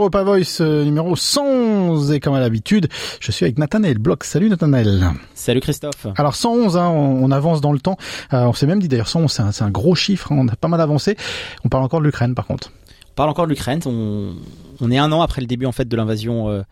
Europa Voice euh, numéro 111 et comme à l'habitude, je suis avec Nathanaël Bloch. Salut Nathanaël. Salut Christophe. Alors 111, hein, on, on, avance dans le temps. Euh, on s'est même dit d'ailleurs 111, c'est un, gros chiffre, hein, on a pas mal avancé. On parle encore de l'Ukraine par contre. On parle encore de l'Ukraine. On, on, est un an après le début en fait de l'invasion euh,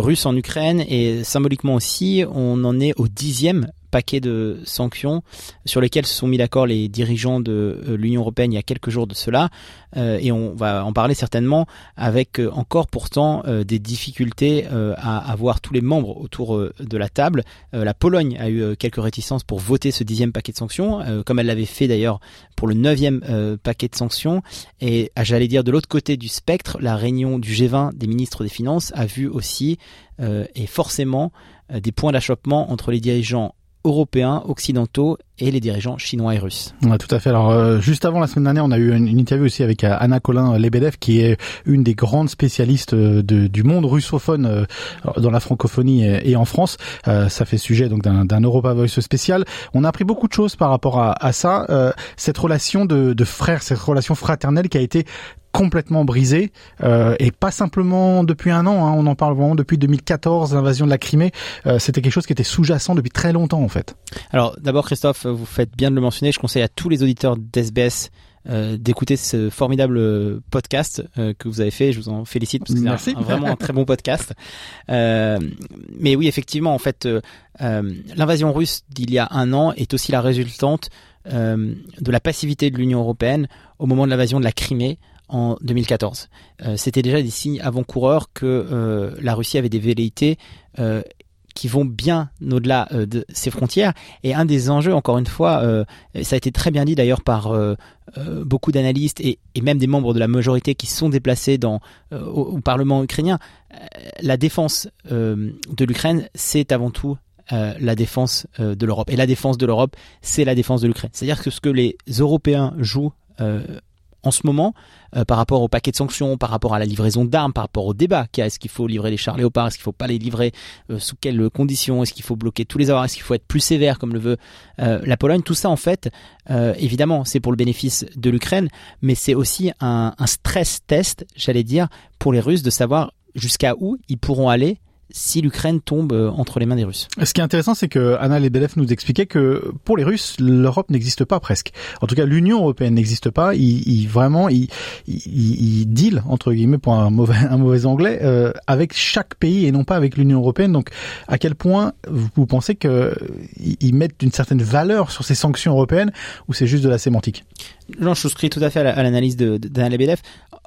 russe en Ukraine et symboliquement aussi, on en est au dixième paquet de sanctions sur lesquelles se sont mis d'accord les dirigeants de euh, l'Union européenne il y a quelques jours de cela. Euh, et on va en parler certainement avec euh, encore pourtant des difficultés à avoir tous les membres autour de la table. la Pologne a eu quelques réticences pour voter ce dixième paquet de sanctions, comme elle l'avait fait d'ailleurs pour le neuvième paquet de sanctions. Et j'allais dire de l'autre côté du spectre, la réunion du G20 des ministres des Finances a vu aussi et forcément des points d'achoppement entre les dirigeants européens, occidentaux et les dirigeants chinois et russes. Ouais, tout à fait. Alors euh, juste avant la semaine dernière, on a eu une, une interview aussi avec euh, Anna Colin Lebedev, qui est une des grandes spécialistes euh, de, du monde russophone euh, dans la francophonie et, et en France. Euh, ça fait sujet donc d'un Europa Voice spécial. On a appris beaucoup de choses par rapport à, à ça. cette relation de, de frères, cette relation fraternelle qui a été complètement brisé euh, et pas simplement depuis un an. Hein, on en parle vraiment depuis 2014, l'invasion de la Crimée. Euh, C'était quelque chose qui était sous-jacent depuis très longtemps en fait. Alors d'abord Christophe, vous faites bien de le mentionner. Je conseille à tous les auditeurs d'SBS euh, d'écouter ce formidable podcast euh, que vous avez fait. Je vous en félicite parce que c'est vraiment un très bon podcast. Euh, mais oui, effectivement, en fait, l'invasion russe d'il y a un an est aussi la résultante de la passivité de l'Union européenne au moment de l'invasion de la Crimée en 2014. Euh, C'était déjà des signes avant-coureurs que euh, la Russie avait des velléités euh, qui vont bien au-delà euh, de ses frontières. Et un des enjeux, encore une fois, euh, ça a été très bien dit d'ailleurs par euh, beaucoup d'analystes et, même des membres de la majorité qui sont déplacés dans, au, Parlement ukrainien, la défense de l'Ukraine, c'est avant tout la défense de l'Europe. Et la défense de l'Europe, c'est la défense de l'Ukraine. C'est-à-dire que ce que les Européens jouent en ce moment euh, par rapport au paquet de sanctions, par rapport à la livraison d'armes, par rapport au débat qu'il y a, est-ce qu'il faut livrer les chars léopards, est-ce qu'il faut pas les livrer, euh, sous quelles conditions, est-ce qu'il faut bloquer tous les avoirs, est-ce qu'il faut être plus sévère comme le veut euh, la Pologne, tout ça en fait, évidemment c'est pour le bénéfice de l'Ukraine, mais c'est aussi un stress test, j'allais dire, pour les Russes de savoir jusqu'à où ils pourront aller si l'Ukraine tombe euh, entre les mains des Russes. Ce qui est intéressant, c'est que Anna Lebedev nous expliquait que pour les Russes, l'Europe n'existe pas presque. En tout cas, l'Union européenne n'existe pas. Ils, ils vraiment, ils, ils, ils deal entre guillemets pour un mauvais, un mauvais anglais euh, avec chaque pays et non pas avec l'Union européenne. Donc, à quel point vous pensez que ils mettent une certaine valeur sur ces sanctions européennes ou c'est juste de la sémantique? Je souscris tout à fait à l'analyse d'Anna Lebedev.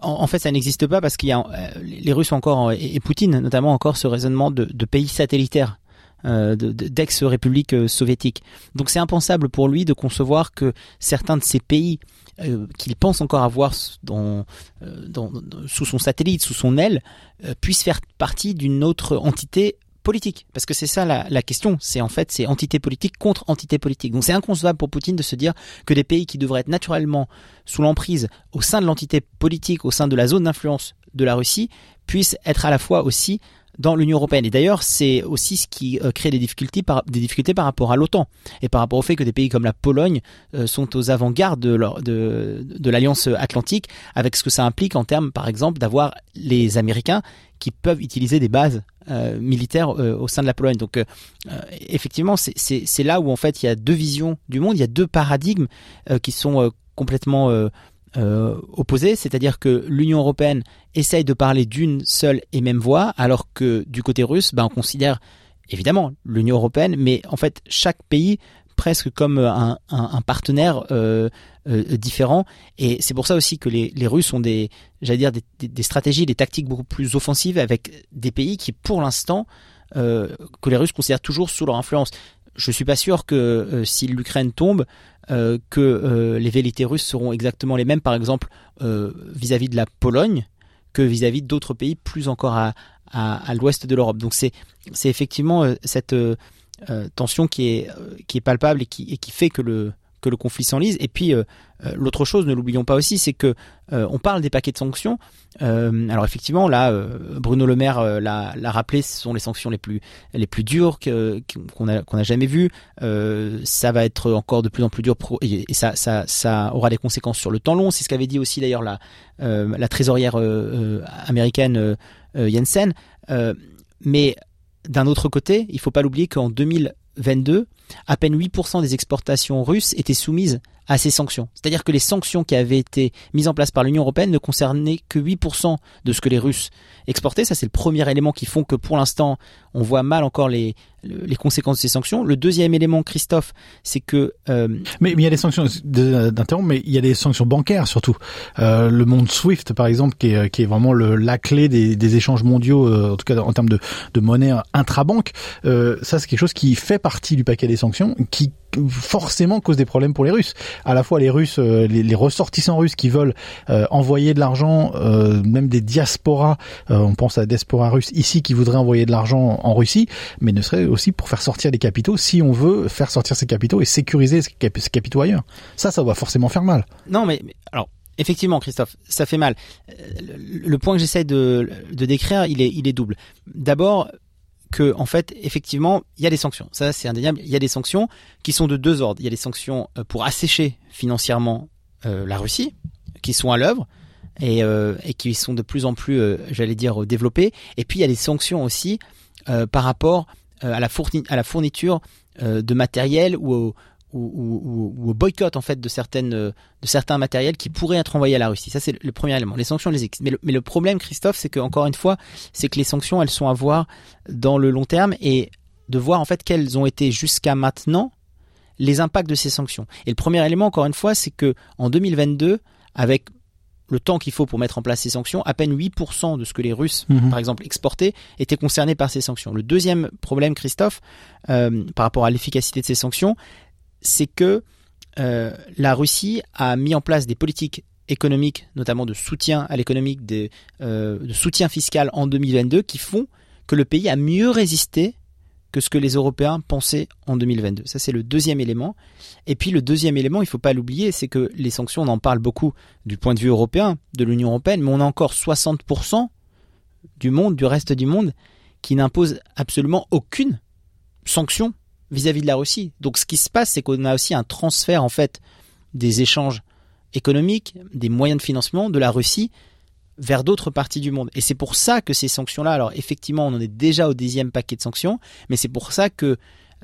En, fait, ça n'existe pas parce qu'il y a euh, les Russes encore et, Poutine notamment encore ce raisonnement de, pays satellitaires. Euh, d'ex-républiques euh, soviétiques. Donc c'est impensable pour lui de concevoir que certains de ces pays euh, qu'il pense encore avoir sous son satellite, sous son aile, puissent faire partie d'une autre entité politique. Parce que c'est ça la, la question. C'est en fait, c'est entité politique contre entité politique. Donc c'est inconcevable pour Poutine de se dire que des pays qui devraient être naturellement sous l'emprise au sein de l'entité politique, au sein de la zone d'influence de la Russie, puissent être à la fois aussi dans l'Union européenne. Et d'ailleurs, c'est aussi ce qui euh, crée des difficultés par, des difficultés par rapport à l'OTAN et par rapport au fait que des pays comme la Pologne euh, sont aux avant-gardes de, de, l'Alliance Atlantique, avec ce que ça implique en termes, par exemple, d'avoir les Américains qui peuvent utiliser des bases euh, militaires au sein de la Pologne. Donc, effectivement, c'est là où en fait il y a deux visions du monde, il y a deux paradigmes qui sont complètement euh, opposé, c'est-à-dire que l'Union européenne essaye de parler d'une seule et même voix, alors que du côté russe, ben, on considère évidemment l'Union européenne, mais en fait chaque pays presque comme un, un, partenaire euh, euh, différent. Et c'est pour ça aussi que les, Russes ont des, dire, des, stratégies, des tactiques beaucoup plus offensives avec des pays qui, pour l'instant, euh, que les Russes considèrent toujours sous leur influence. Je suis pas sûr que euh, si l'Ukraine tombe, euh, que euh, les velléités russes seront exactement les mêmes, par exemple vis-à-vis -vis de la Pologne, que vis-à-vis d'autres pays plus encore à, l'ouest de l'Europe. Donc c'est effectivement cette tension qui est palpable et qui fait que le que le conflit s'enlise. Et puis l'autre chose, ne l'oublions pas aussi, c'est que on parle des paquets de sanctions. alors effectivement, là, Bruno Le Maire l'a rappelé, ce sont les sanctions les plus les plus dures qu'on a jamais vues. ça va être encore de plus en plus dur et, ça, aura des conséquences sur le temps long. C'est ce qu'avait dit aussi d'ailleurs la la trésorière américaine Jensen. mais d'un autre côté, il faut pas l'oublier qu'en 2022, à peine 8% des exportations russes étaient soumises à ces sanctions. C'est-à-dire que les sanctions qui avaient été mises en place par l'Union européenne ne concernaient que 8% de ce que les Russes exportaient. Ça, c'est le premier élément qui font que pour l'instant, on voit mal encore les, conséquences de ces sanctions. Le deuxième élément, Christophe, c'est que... Euh... Mais, il y a des sanctions, d'interrompre, mais il y a des sanctions bancaires surtout. Euh, le monde SWIFT, par exemple, qui est, vraiment la clé des, échanges mondiaux, euh, en tout cas en termes de, de monnaie intrabanque, ça c'est quelque chose qui fait partie du paquet des sanctions, qui forcément cause des problèmes pour les Russes. À la fois les Russes, euh, les, ressortissants russes qui veulent euh, envoyer de l'argent, euh, même des diasporas, on pense à la diaspora russe ici qui voudraient envoyer de l'argent en Russie, mais ne serait aussi pour faire sortir des capitaux si on veut faire sortir ces capitaux et sécuriser ces, capitaux ailleurs. Ça, ça va forcément faire mal. Non, mais, alors Effectivement, Christophe, ça fait mal. Le, point que j'essaie de, décrire, il est double. D'abord, que en fait effectivement il y a des sanctions. Ça c'est indéniable. Il y a des sanctions qui sont de deux ordres. Il y a des sanctions euh, pour assécher financièrement euh, la Russie, qui sont à l'œuvre et, euh, qui sont de plus en plus, j'allais dire, développées. Et puis il y a des sanctions aussi par rapport à la, à la fourniture de matériel ou ou, ou, au boycott en fait de certaines de certains matériels qui pourraient être envoyés à la Russie. Ça c'est le premier élément. Les sanctions les existent. Mais le, mais le problème, Christophe, c'est que encore une fois, c'est que les sanctions elles sont à voir dans le long terme et de voir en fait quels ont été jusqu'à maintenant les impacts de ces sanctions. Et le premier élément, encore une fois, c'est que en 2022, avec le temps qu'il faut pour mettre en place ces sanctions, à peine 8% de ce que les Russes, mhm. par exemple, exportaient, étaient concernés par ces sanctions. Le deuxième problème, Christophe, euh, par rapport à l'efficacité de ces sanctions, c'est que euh, la Russie a mis en place des politiques économiques, notamment de soutien à l'économique, de, euh, de soutien fiscal en 2022, qui font que le pays a mieux résisté que ce que les Européens pensaient en 2022. Ça, c'est le deuxième élément. Et puis le deuxième élément, il ne faut pas l'oublier, c'est que les sanctions, on en parle beaucoup du point de vue européen, de l'Union européenne, mais on a encore 60% du monde, du reste du monde, qui n'impose absolument aucune sanction vis-à-vis de la Russie. Donc ce qui se passe, c'est qu'on a aussi un transfert en fait des échanges économiques, des moyens de financement de la Russie vers d'autres parties du monde. Et c'est pour ça que ces sanctions-là, alors effectivement, on en est déjà au dixième paquet de sanctions, mais c'est pour ça que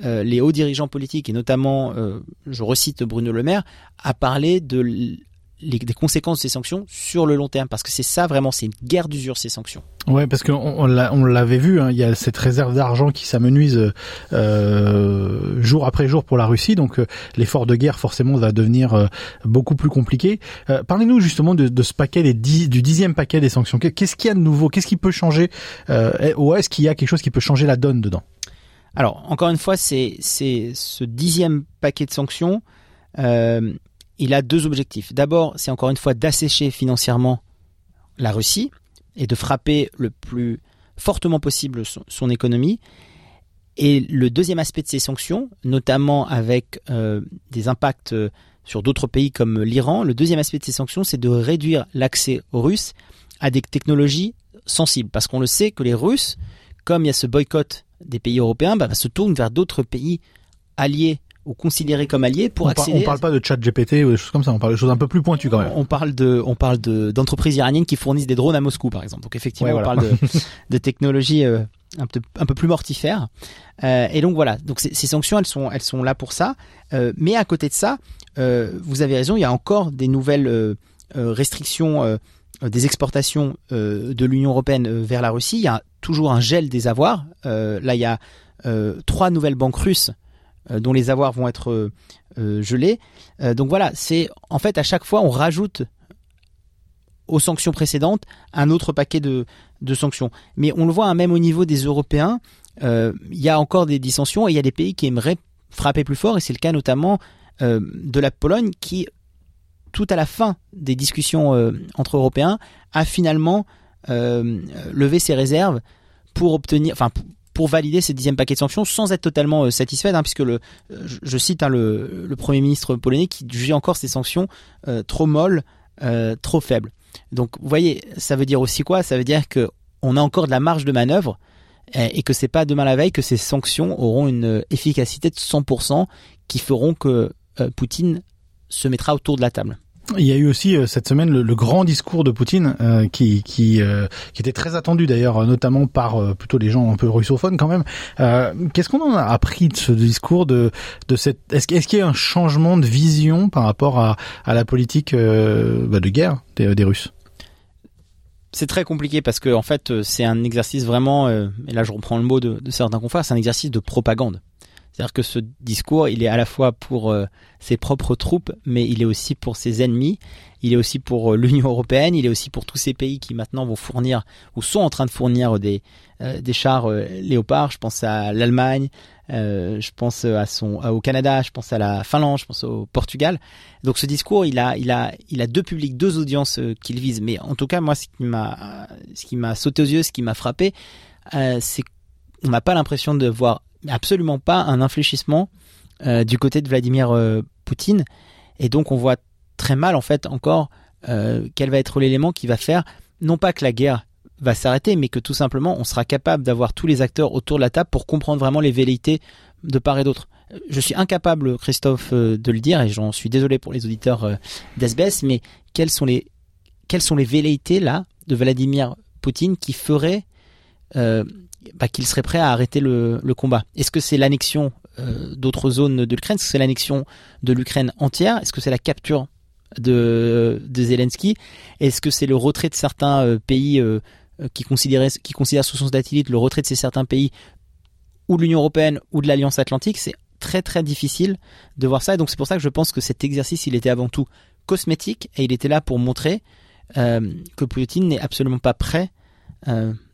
euh, les hauts dirigeants politiques, et notamment, euh, je recite Bruno Le Maire, a parlé de des conséquences de ces sanctions sur le long terme, parce que c'est ça vraiment, c'est une guerre d'usure ces sanctions. Ouais, parce qu'on on, l'avait vu, hein, il y a cette réserve d'argent qui s'amenuise euh, jour après jour pour la Russie, donc euh, l'effort de guerre forcément va devenir euh, beaucoup plus compliqué. Parlez-nous justement de, de, ce paquet des du dixième paquet des sanctions. Qu'est-ce qu'il y a de nouveau? Qu'est-ce qui peut changer Ou est-ce qu'il y a quelque chose qui peut changer la donne dedans? Alors encore une fois, c'est c'est ce dixième paquet de sanctions. Euh, il a deux objectifs. D'abord, c'est encore une fois d'assécher financièrement la Russie et de frapper le plus fortement possible son, économie. Et le deuxième aspect de ces sanctions, notamment avec euh, des impacts euh, sur d'autres pays comme l'Iran, le deuxième aspect de ces sanctions, c'est de réduire l'accès aux Russes à des technologies sensibles. Parce qu'on le sait que les Russes, comme il y a ce boycott des pays européens, bah, se tournent vers d'autres pays alliés ou considérés comme alliés pour on accéder. on parle pas de chat GPT ou des choses comme ça. On parle de choses un peu plus pointues quand même. On parle de, on parle de d'entreprises iraniennes qui fournissent des drones à Moscou, par exemple. Donc effectivement, on parle de, de technologies euh, un peu un peu plus mortifères. Euh, et donc voilà. Donc ces, sanctions, elles sont elles sont là pour ça. Euh, mais à côté de ça, vous avez raison, il y a encore des nouvelles restrictions des exportations de l'Union européenne vers la Russie. Il y a toujours un gel des avoirs. là, il y a trois nouvelles banques russes dont les avoirs vont être euh, euh, gelés. donc voilà, c'est en fait à chaque fois on rajoute aux sanctions précédentes un autre paquet de, de sanctions. Mais on le voit hein, même au niveau des Européens, il y a encore des dissensions et il y a des pays qui aimeraient frapper plus fort et c'est le cas notamment de la Pologne qui tout à la fin des discussions entre Européens a finalement levé ses réserves pour obtenir, enfin pour valider ces dixième paquet de sanctions sans être totalement satisfaite, hein, puisque le, je, cite hein, le, premier ministre polonais qui jugeait encore ces sanctions trop molles, trop faibles. Donc, vous voyez, ça veut dire aussi quoi? Ça veut dire que on a encore de la marge de manœuvre et que c'est pas demain la veille que ces sanctions auront une efficacité de 100% qui feront que Poutine se mettra autour de la table. Il y a eu aussi euh, cette semaine le, grand discours de Poutine euh, qui qui, euh, qui était très attendu d'ailleurs notamment par plutôt les gens un peu russophones quand même. Qu'est-ce qu'on en a appris de ce discours de de cette est-ce qu'il y a un changement de vision par rapport à à la politique bah, de guerre des, des Russes? C'est très compliqué parce que en fait c'est un exercice vraiment et là je reprends le mot de, de certains confrères c'est un exercice de propagande c'est-à-dire que ce discours, il est à la fois pour euh, ses propres troupes, mais il est aussi pour ses ennemis, il est aussi pour euh, l'Union européenne, il est aussi pour tous ces pays qui maintenant vont fournir ou sont en train de fournir des, euh, chars léopards. Je pense à l'Allemagne, je pense à son, au Canada, je pense à la Finlande, je pense au Portugal. Donc ce discours, il a, il a, il a deux publics, deux audiences qu'il vise. Mais en tout cas, moi, ce qui m'a sauté aux yeux, ce qui m'a frappé, c'est qu'on n'a pas l'impression de voir absolument pas un infléchissement euh, du côté de Vladimir euh, Poutine. Et donc on voit très mal en fait encore euh, quel va être l'élément qui va faire, non pas que la guerre va s'arrêter, mais que tout simplement on sera capable d'avoir tous les acteurs autour de la table pour comprendre vraiment les velléités de part et d'autre. Je suis incapable, Christophe, de le dire, et j'en suis désolé pour les auditeurs d'SBS, mais quelles sont les, quelles sont les velléités là de Vladimir Poutine qui feraient bah, qu'il serait prêt à arrêter le, combat. Est-ce que c'est l'annexion euh, d'autres zones de l'Ukraine? Est-ce que c'est l'annexion de l'Ukraine entière? Est-ce que c'est la capture de, Zelensky? Est-ce que c'est le retrait de certains euh, pays euh, qui, considéraient, qui considèrent sous son satellite le retrait de ces certains pays ou de l'Union Européenne ou de l'Alliance Atlantique? C'est très très difficile de voir ça. Et donc c'est pour ça que je pense que cet exercice, il était avant tout cosmétique et il était là pour montrer que Poutine n'est absolument pas prêt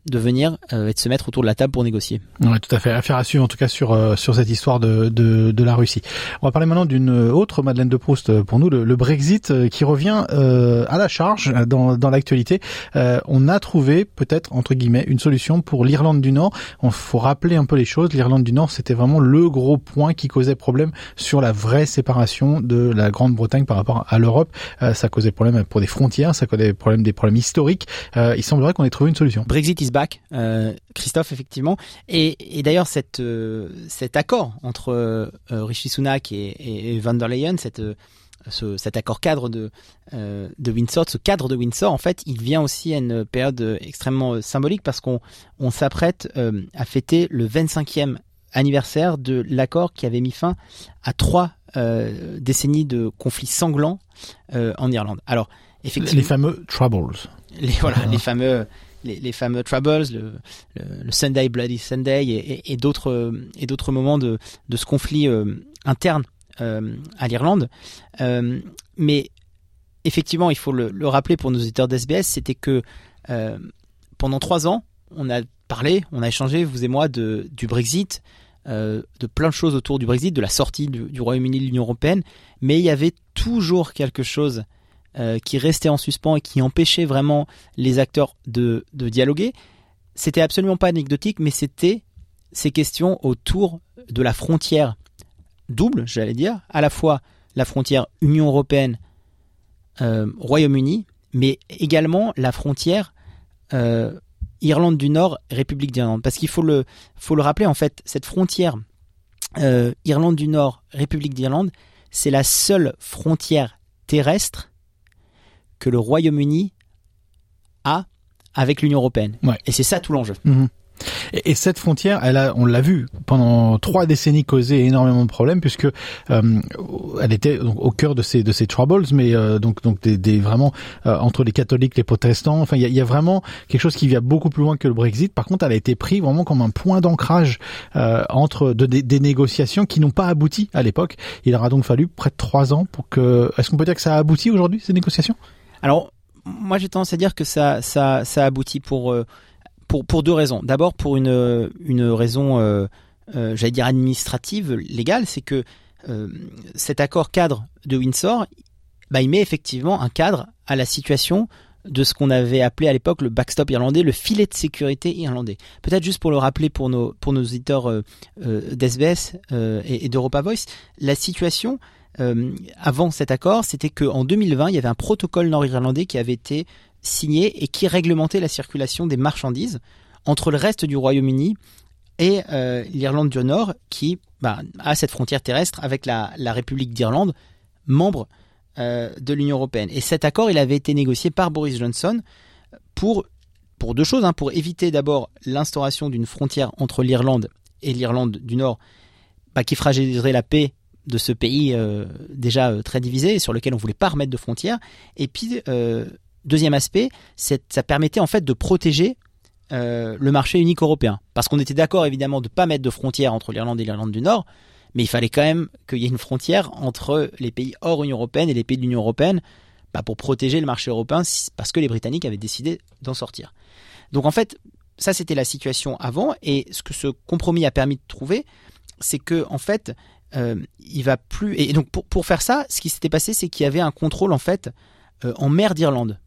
de venir euh, et de se mettre autour de la table pour négocier. Oui, tout à fait. Affaire à suivre en tout cas sur euh, sur cette histoire de, de, de la Russie. On va parler maintenant d'une autre Madeleine de Proust euh, pour nous, le, Brexit qui revient à la charge dans, dans l'actualité. on a trouvé peut-être entre guillemets une solution pour l'Irlande du Nord. On faut rappeler un peu les choses. L'Irlande du Nord, c'était vraiment le gros point qui causait problème sur la vraie séparation de la Grande-Bretagne par rapport à l'Europe. ça causait problème pour des frontières, ça causait problème des problèmes historiques. il semblerait qu'on ait trouvé une solution. Brexit back, euh, Christophe effectivement. Et, d'ailleurs cette, euh, cet accord entre euh, Rishi Sunak et, Van der Leyen, cette, cet accord cadre de, de Windsor, ce cadre de Windsor, en fait, il vient aussi à une période extrêmement symbolique parce qu'on on, s'apprête à fêter le 25e anniversaire de l'accord qui avait mis fin à trois décennies de conflits sanglants en Irlande. Alors, effectivement, les fameux Troubles. Les, voilà, les fameux les, fameux Troubles, le, Sunday Bloody Sunday et, et, d'autres et d'autres moments de, de ce conflit euh, interne euh, à l'Irlande. Euh, mais effectivement, il faut le, le rappeler pour nos auditeurs d'SBS, c'était que pendant trois ans, on a parlé, on a échangé, vous et moi, de, du Brexit, de plein de choses autour du Brexit, de la sortie du Royaume-Uni de l'Union européenne, mais il y avait toujours quelque chose euh, qui restait en suspens et qui empêchait vraiment les acteurs de, de dialoguer. C'était absolument pas anecdotique, mais c'était ces questions autour de la frontière double, j'allais dire, à la fois la frontière Union européenne euh, mais également la frontière euh, Irlande du Nord République d'Irlande, parce qu'il faut le faut le rappeler en fait, cette frontière Irlande du Nord République d'Irlande, c'est la seule frontière terrestre que le Royaume-Uni a avec l'Union européenne. Et c'est ça tout l'enjeu. Mhm. Et, cette frontière, elle a, on l'a vu pendant trois décennies causé énormément de problèmes puisque euh, elle était au cœur de ces de ces troubles, mais euh, donc donc des, des vraiment euh, entre les catholiques, les protestants. Enfin, il y a, y a, vraiment quelque chose qui vient beaucoup plus loin que le Brexit. Par contre, elle a été prise vraiment comme un point d'ancrage entre de, des négociations qui n'ont pas abouti à l'époque. Il aura donc fallu près de trois ans pour que. Est-ce qu'on peut dire que ça a abouti aujourd'hui ces négociations? Alors, moi j'ai tendance à dire que ça, aboutit pour, euh, pour, deux raisons. D'abord pour une, raison, euh, euh, j'allais dire administrative, légale, c'est que cet accord cadre de Windsor, bah, il met effectivement un cadre à la situation de ce qu'on avait appelé à l'époque le backstop irlandais, le filet de sécurité irlandais. Peut-être juste pour le rappeler pour nos, auditeurs d'SBS et, et d'Europa Voice, la situation euh, avant cet accord, c'était qu'en 2020, il y avait un protocole nord-irlandais qui avait été signé et qui réglementait la circulation des marchandises entre le reste du Royaume-Uni et euh, l'Irlande du Nord, qui bah, a cette frontière terrestre avec la, République d'Irlande, membre euh, de l'Union européenne. Et cet accord, il avait été négocié par Boris Johnson pour, pour deux choses. Hein, pour éviter d'abord l'instauration d'une frontière entre l'Irlande et l'Irlande du Nord, bah, qui fragiliserait la paix de ce pays euh, déjà euh, très divisé et sur lequel on voulait pas remettre de frontières. Et puis, euh, deuxième aspect, ça permettait en fait de protéger le marché unique européen. Parce qu'on était d'accord évidemment de pas mettre de frontières entre l'Irlande et l'Irlande du Nord, mais il fallait quand même qu'il y ait une frontière entre les pays hors Union européenne et les pays de l'Union européenne bah, pour protéger le marché européen parce que les Britanniques avaient décidé d'en sortir. Donc en fait, ça c'était la situation avant et ce que ce compromis a permis de trouver, c'est que en fait, euh, il va plus et donc pour, pour faire ça, ce qui s'était passé, c'est qu'il y avait un contrôle en fait euh, en mer d'Irlande.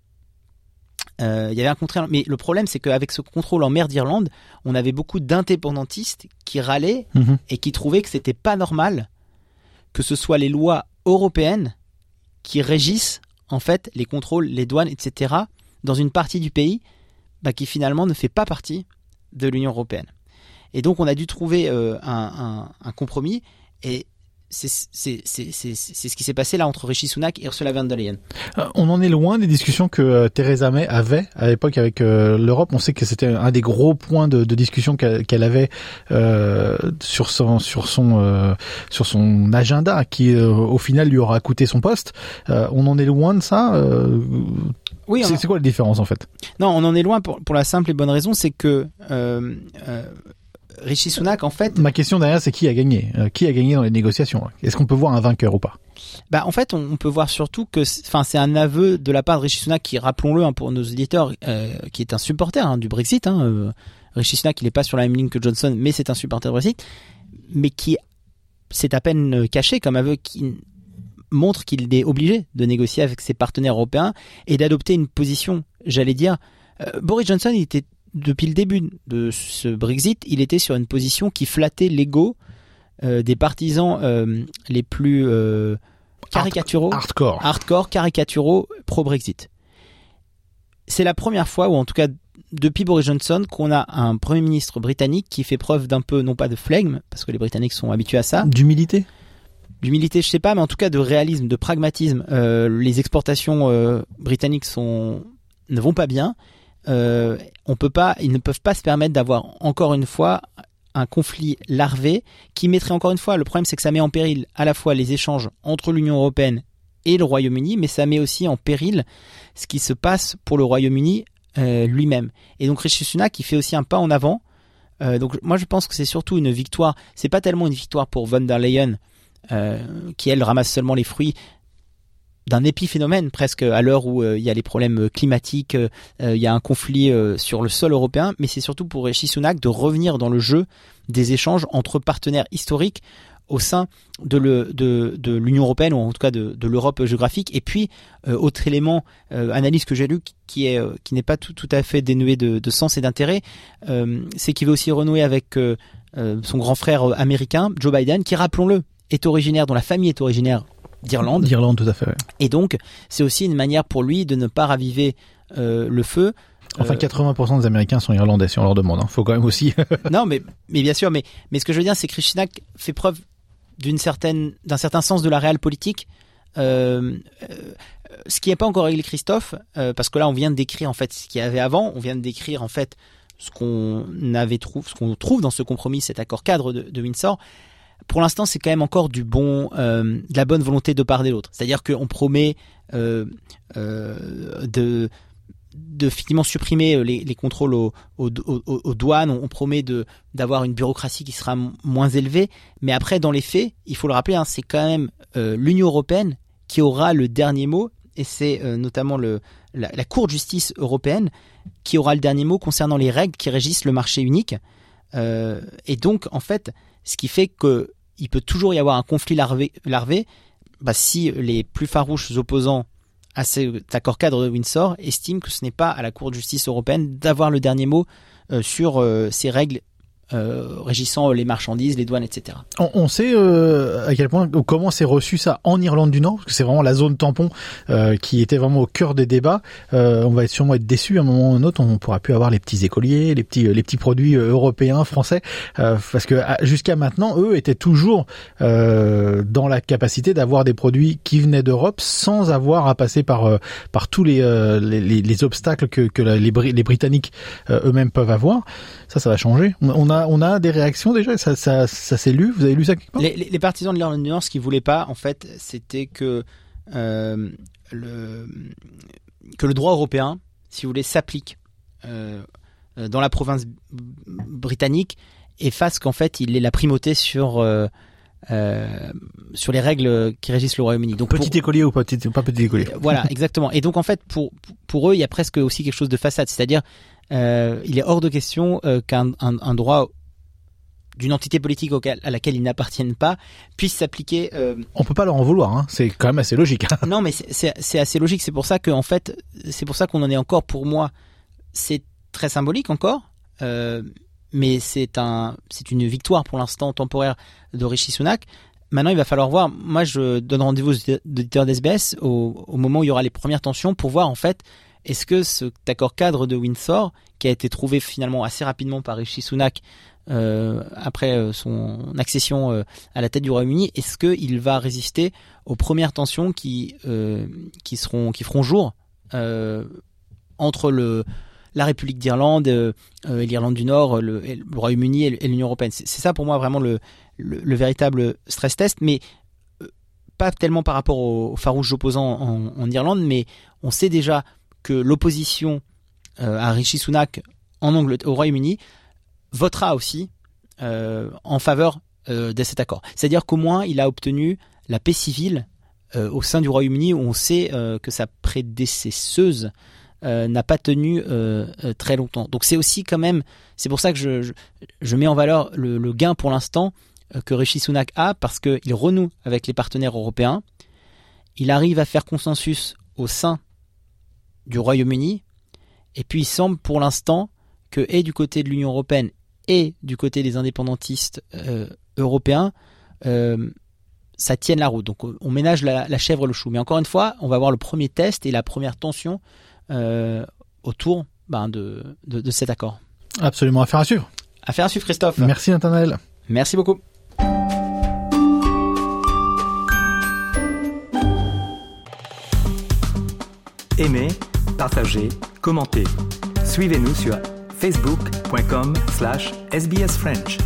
Euh, il y avait un contrôle, mais le problème c'est qu'avec ce contrôle en mer d'Irlande, on avait beaucoup d'indépendantistes qui râlaient Mhm. et qui trouvaient que c'était pas normal que ce soit les lois européennes qui régissent en fait les contrôles, les douanes, etc. dans une partie du pays bah, qui finalement ne fait pas partie de l'Union européenne. Et donc on a dû trouver euh, un, un- un compromis et c'est ce qui s'est passé là entre Rishi Sunak et Ursula von der Leyen. Euh, On en est loin des discussions que euh, Theresa May avait à l'époque avec euh, l'Europe. On sait que c'était un des gros points de, de discussion qu'elle avait euh, sur son sur son euh, sur son agenda, qui au final lui aura coûté son poste. On en est loin de ça. Oui, c'est quoi la différence en fait? Non, on en est loin pour, pour la simple et bonne raison, c'est que Rishi Sunak, en fait, Ma question derrière, c'est qui a gagné Euh, Qui a gagné dans les négociations Est-ce qu'on peut voir un vainqueur ou pas? Bah, en fait, on, on peut voir surtout que, c'est- enfin, c'est un aveu de la part de Rishi Sunak qui, rappelons-le, hein, pour nos éditeurs, euh, qui est un supporter hein, du Brexit. Hein, euh, Rishi Sunak, il n'est pas sur la même ligne que Johnson, mais c'est un supporter du Brexit, mais qui s'est à peine caché comme aveu qui montre qu'il est obligé de négocier avec ses partenaires européens et d'adopter une position, j'allais dire. euh, Boris Johnson, il était depuis le début de ce Brexit, il était sur une position qui flattait l'ego euh, des partisans euh, les plus euh, caricaturaux, Hardcore. hardcore, caricaturaux pro-Brexit. C'est la première fois, ou en tout cas depuis Boris Johnson, qu'on a un Premier ministre britannique qui fait preuve d'un peu, non pas de flegme, parce que les Britanniques sont habitués à ça, D'humilité d'humilité, je sais pas, mais en tout cas de réalisme, de pragmatisme. Les exportations britanniques sont ne vont pas bien. Euh, on peut pas, ils ne peuvent pas se permettre d'avoir encore une fois un conflit larvé qui mettrait encore une fois. Le problème, c'est que ça met en péril à la fois les échanges entre l'Union européenne et le Royaume-Uni, mais ça met aussi en péril ce qui se passe pour le Royaume-Uni euh, lui-même. Et donc Rishi Sunak, il fait aussi un pas en avant. Euh, donc moi, je pense que c'est surtout une victoire. C'est pas tellement une victoire pour von der Leyen qui elle ramasse seulement les fruits d'un épiphénomène presque à l'heure où euh, il y a les problèmes climatiques, euh, il y a un conflit euh, sur le sol européen, mais c'est surtout pour Rishi Sunak de revenir dans le jeu des échanges entre partenaires historiques au sein de l'Union européenne ou en tout cas de, l'Europe géographique. Et puis euh, autre élément, euh, analyse que j'ai lu qui- qui est euh, qui n'est pas tout, à fait dénué de, sens et d'intérêt, euh, c'est qu'il veut aussi renouer avec euh, euh, son grand frère euh, américain Joe Biden, qui rappelons-le est originaire, dont la famille est originaire d'Irlande. D'Irlande, tout à fait. ouais. Et donc, c'est aussi une manière pour lui de ne pas raviver euh, le feu. Enfin, Euh, 80% des Américains sont irlandais, si on leur demande. Hein. Faut quand même aussi. non, mais, mais bien sûr, mais, mais ce que je veux dire, c'est que Krishnak fait preuve d'une certaine, d'un certain sens de la réelle politique. Euh, euh, ce qui n'est pas encore réglé, Christophe, euh, parce que là, on vient de décrire en fait ce qu'il y avait avant. On vient de décrire en fait ce qu'on avait trouvé, ce qu'on trouve dans ce compromis, cet accord cadre de, de Windsor. Pour l'instant, c'est quand même encore du bon, euh, de la bonne volonté de part et d'autre. C'est-à-dire qu'on promet euh, euh, de finalement supprimer les, les contrôles aux, douanes, on, promet de d'avoir une bureaucratie qui sera moins élevée, mais après dans les faits, il faut le rappeler, hein, c'est quand même l'Union européenne qui aura le dernier mot, et c'est notamment la, Cour de justice européenne qui aura le dernier mot concernant les règles qui régissent le marché unique. Et donc en fait, ce qui fait que il peut toujours y avoir un conflit larvé, larvé. Bah, si les plus farouches opposants à cet accord cadre de Windsor estime que ce n'est pas à la Cour de justice européenne d'avoir le dernier mot sur ces règles euh, régissant les marchandises, les douanes, etc. On, sait euh, à quel point, comment c'est reçu ça en Irlande du Nord, parce que c'est vraiment la zone tampon euh, qui était vraiment au cœur des débats. on va sûrement être déçu à un moment ou à un autre. On pourra plus avoir les petits écoliers, les petits, les petits produits européens, français, parce que jusqu'à maintenant, eux étaient toujours dans la capacité d'avoir des produits qui venaient d'Europe sans avoir à passer par par tous les les, les, obstacles que, que les, les Britanniques eux-mêmes peuvent avoir. Ça, ça va changer. On a, on a des réactions déjà. Ça, ça, ça s'est lu. Vous avez lu ça quelque part? Les, les, partisans de l'Irlande du Nord, ce qu'ils voulaient pas, en fait, c'était que euh, le que le droit européen, si vous voulez, s'applique euh, dans la province britannique et fasse qu'en fait, il ait la primauté sur euh, euh, sur les règles qui régissent le Royaume-Uni. Donc petit écolier ou pas petit, pas petit écolier. Voilà, exactement. Et donc en fait, pour pour eux, il y a presque aussi quelque chose de façade, c'est-à-dire euh, il est hors de question euh, qu'un un, droit d'une entité politique à laquelle ils n'appartiennent pas puisse s'appliquer. Euh... On peut pas leur en vouloir, hein. c'est quand même assez logique. Hein. non, mais c'est assez logique. C'est pour ça que en fait, c'est pour ça qu'on en est encore. Pour moi, c'est très symbolique encore, euh, mais c'est un, c'est une victoire pour l'instant temporaire de Rishi Sunak. Maintenant, il va falloir voir. Moi, je donne rendez-vous aux auditeurs d'SBS au, au moment où il y aura les premières tensions pour voir en fait est-ce que cet accord cadre de Windsor, qui a été trouvé finalement assez rapidement par Rishi Sunak euh, après euh, son accession euh, à la tête du Royaume-Uni, est-ce qu'il va résister aux premières tensions qui qui seront qui feront jour entre la République d'Irlande et l'Irlande du Nord, le, Royaume-Uni et l'Union européenne? C'est ça pour moi vraiment le, le, véritable stress test, mais pas tellement par rapport aux, farouches opposants en, Irlande, mais on sait déjà que l'opposition euh, à Rishi Sunak en Angleterre, au Royaume-Uni votera aussi euh, en faveur euh, de cet accord. C'est-à-dire qu'au moins il a obtenu la paix civile au sein du Royaume-Uni où on sait que sa prédécesseuse n'a pas tenu très longtemps. Donc c'est aussi quand même, c'est pour ça que je, je, mets en valeur le, le gain pour l'instant que Rishi Sunak a parce qu'il renoue avec les partenaires européens. Il arrive à faire consensus au sein du Royaume-Uni. Et puis il semble pour l'instant que, et du côté de l'Union européenne et du côté des indépendantistes euh, européens, euh, ça tienne la route. Donc on ménage la, chèvre le chou. Mais encore une fois, on va voir le premier test et la première tension euh, autour ben, de, de, cet accord. Absolument, affaire à suivre. Affaire à suivre, Christophe. Merci, Nathanaël. Merci beaucoup. Aimez partagez, commentez. Suivez-nous sur facebook.com slash sbsfrench.